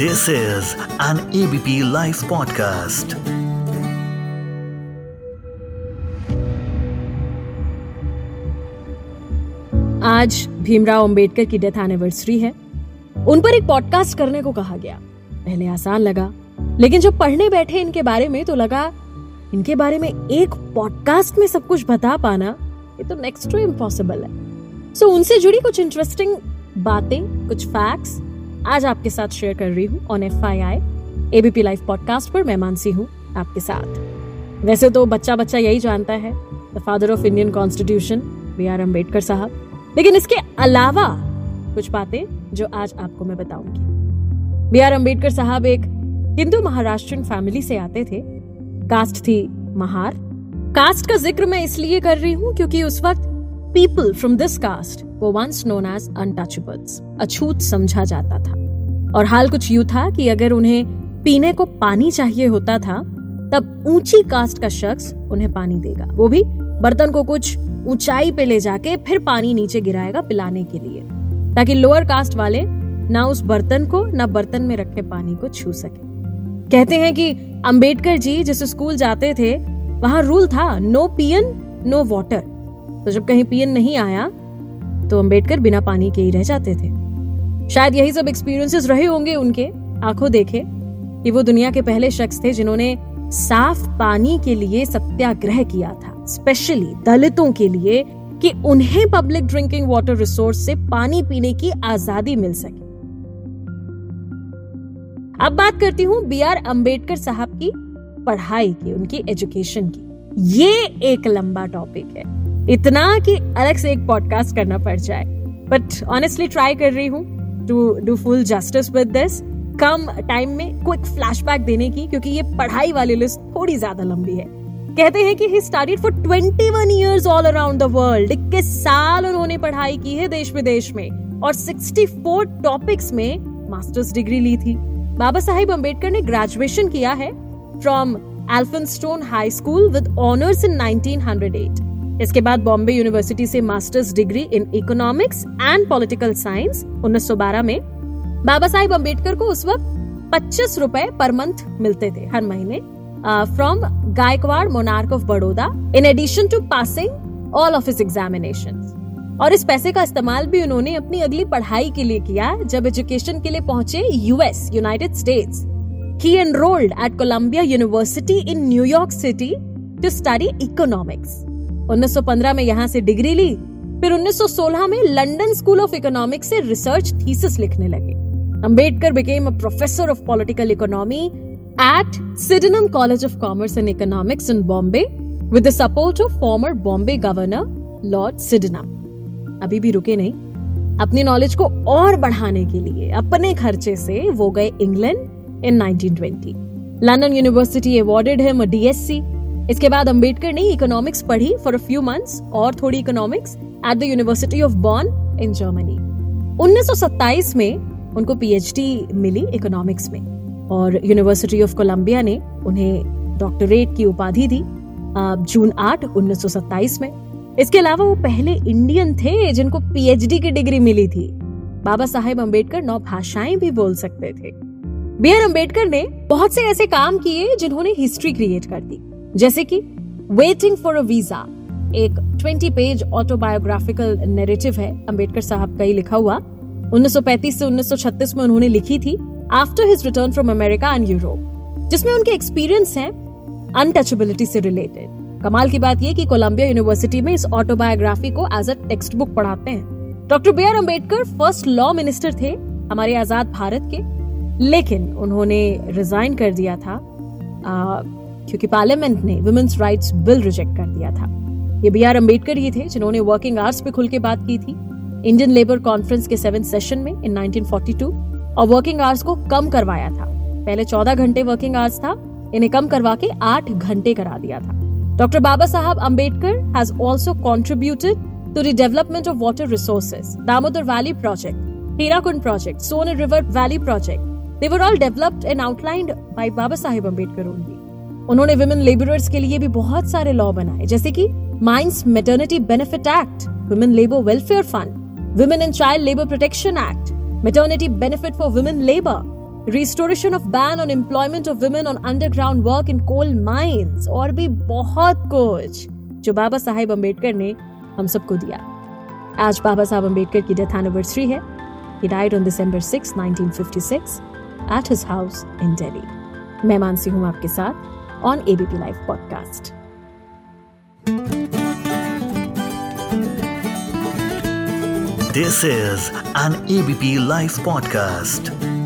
This is an ABP Life podcast. आज भीमराव अंबेडकर की death anniversary है। उन पर एक पॉडकास्ट करने को कहा गया। पहले आसान लगा लेकिन जब पढ़ने बैठे इनके बारे में तो लगा इनके बारे में एक पॉडकास्ट में सब कुछ बता पाना ये तो नेक्स्ट टू इम्पॉसिबल है। सो so, उनसे जुड़ी कुछ इंटरेस्टिंग बातें कुछ फैक्ट्स आज आपके साथ शेयर कर रही हूँ on F I I ABP live podcast पर मैं मानसी हूँ आपके साथ। वैसे तो बच्चा बच्चा यही जानता है the father of Indian constitution B R Ambedkar Sahab. लेकिन इसके अलावा कुछ बातें जो आज आपको मैं बताऊँगी। बी आर अंबेडकर साहब एक हिंदू महाराष्ट्र फैमिली से आते थे। कास्ट थी महार। कास्ट का ज़िक्र मैं इसलिए कर रही हूँ क्योंकि उस वक्त पीपल फ्रॉम दिस कास्ट वो वंस नोन एज अनटचेबल्स अछूत समझा जाता था। और हाल कुछ यूँ था कि अगर उन्हें पीने को पानी चाहिए होता था, तब ऊँची कास्ट का शख्स उन्हें पानी देगा। वो भी बर्तन को कुछ ऊंचाई पे ले जाके फिर पानी नीचे गिराएगा पिलाने के लिए, ताकि लोअर कास्ट वाले ना उस बर्तन को, ना बर्तन में रखे पानी को छू सके। कहते हैं कि अंबेडकर जी जिस स्कूल जाते थे, वहाँ रूल था नो पियन नो वाटर तो जब कहीं पियन नहीं आया तो अंबेडकर बिना पानी के ही रह जाते थे। शायद यही सब एक्सपीरियंसेस रहे होंगे उनके, आँखों देखे, कि वो दुनिया के पहले शख्स थे जिन्होंने साफ़ पानी के लिए सत्याग्रह किया था स्पेशली दलितों के लिए, कि उन्हें पब्लिक ड्रिंकिंग वाटर रिसोर्स से पानी पीने की आज़ादी मिल सके। अब बात करती हूँ बी आर अंबेडकर साहब की पढ़ाई की, उनकी एजुकेशन की। ये एक लंबा टॉपिक है। इतना कि अलग से एक पॉडकास्ट करना पड़ जाए। बट ऑनेस्टली ट्राई कर रही हूँ। To do full justice with this come time में क्विक फ्लैशबैक देने की, क्योंकि ये पढ़ाई वाली लिस्ट थोड़ी ज़्यादा लंबी है। कहते हैं कि he studied for 21 years all around the world 21 साल उन्होंने पढ़ाई की है देश विदेश में। और 64 टॉपिक्स में मास्टर्स डिग्री ली थी। बाबा साहेब अंबेडकर ने ग्रेजुएशन किया है from Elphinstone high school with honours in 1908 इसके बाद बॉम्बे यूनिवर्सिटी से masters degree in economics and political science 1912 में। बाबा साहेब अंबेडकर को उस वक्त पच्चीस रुपए पर मंथ मिलते थे हर महीने from Gaekwad monarch of Baroda in addition to passing all of his examination और इस पैसे का इस्तेमाल भी उन्होंने अपनी अगली पढ़ाई के लिए किया, जब एजुकेशन के लिए पहुँचे US united states he enrolled at Columbia university in New York city to study economics 1915 में यहाँ से डिग्री ली, फिर 1916 में लंदन स्कूल ऑफ़ इकोनॉमिक्स से रिसर्च थीसिस लिखने लगे। Ambedkar became a professor of political economy at Sydenham college of commerce and economics in Bombay with the support of former Bombay governor Lord Sydenham अभी भी रुके नहीं। अपनी knowledge को और बढ़ाने के लिए, अपने खर्चे से वो गए England in 1920 London university awarded him a DSc इसके बाद अंबेडकर ने इकोनॉमिक्स पढ़ी फॉर अ फ्यू मंथ्स और थोड़ी economics at the university of Bonn in Germany 1927 में उनको पीएचडी मिली इकोनॉमिक्स में और यूनिवर्सिटी ऑफ़ कोलंबिया ने उन्हें डॉक्टरेट की उपाधि दी जून 8 1927 में। इसके अलावा वो पहले इंडियन थे जिनको पीएचडी की डिग्री मिली थी। बाबा साहेब अंबेडकर नौ भाषाएँ भी बोल सकते थे। बी आर अंबेडकर ने बहुत से ऐसे काम किए जिन्होंने हिस्ट्री क्रिएट कर दी। जैसे कि वेटिंग फॉर अ वीज़ा एक 20 पेज ऑटोबायोग्राफिकल नैरेटिव है, अंबेडकर साहब का ही लिखा हुआ। 1935 से 1936 में उन्होंने लिखी थी after his return from America and Europe जिसमें उनके एक्सपीरियंस हैं अनटचेबिलिटी से रिलेटेड कमाल की बात यह कि कोलंबिया यूनिवर्सिटी में इस ऑटोबायोग्राफी को एज अ टेक्स्ट बुक पढ़ाते हैं। Doctor B R Ambedkar first law minister थे हमारे आज़ाद भारत के, लेकिन उन्होंने रिजाइन कर दिया था। क्योंकि पार्लियामेंट ने वुमेन्स राइट्स बिल रिजेक्ट कर दिया था। ये बी आर अंबेडकर ही थे जिन्होंने वर्किंग आवर्स पे खुल के बात की थी। इंडियन लेबर कॉन्फ्रेंस के सेवन सेशन में इन 1942 और वर्किंग आवर्स को कम करवाया था। पहले 14 घंटे वर्किंग आवर्स था, इन्हें कम करवा के 8 घंटे करा दिया था। Doctor Babasaheb Ambedkar has also contributed to the development of water resources Damodar valley project Hirakud project Son river valley project they were all developed and outlined by Baba Sahib Ambedkar only. उन्होंने women labourers के लिए भी बहुत सारे law बनाए, जैसे कि mines maternity benefit act women labour welfare fund women and child labour protection act maternity benefit for women labour restoration of ban on employment of women on underground work in coal mines और भी बहुत कुछ जो बाबा साहेब अंबेडकर ने हम सबको दिया। आज बाबा साहब अंबेडकर की डेथ एनिवर्सरी है। He died on December 6 1956 at his house in Delhi मैं मानसी हूँ आपके साथ। on ABP Live podcast. This is an ABP Live podcast.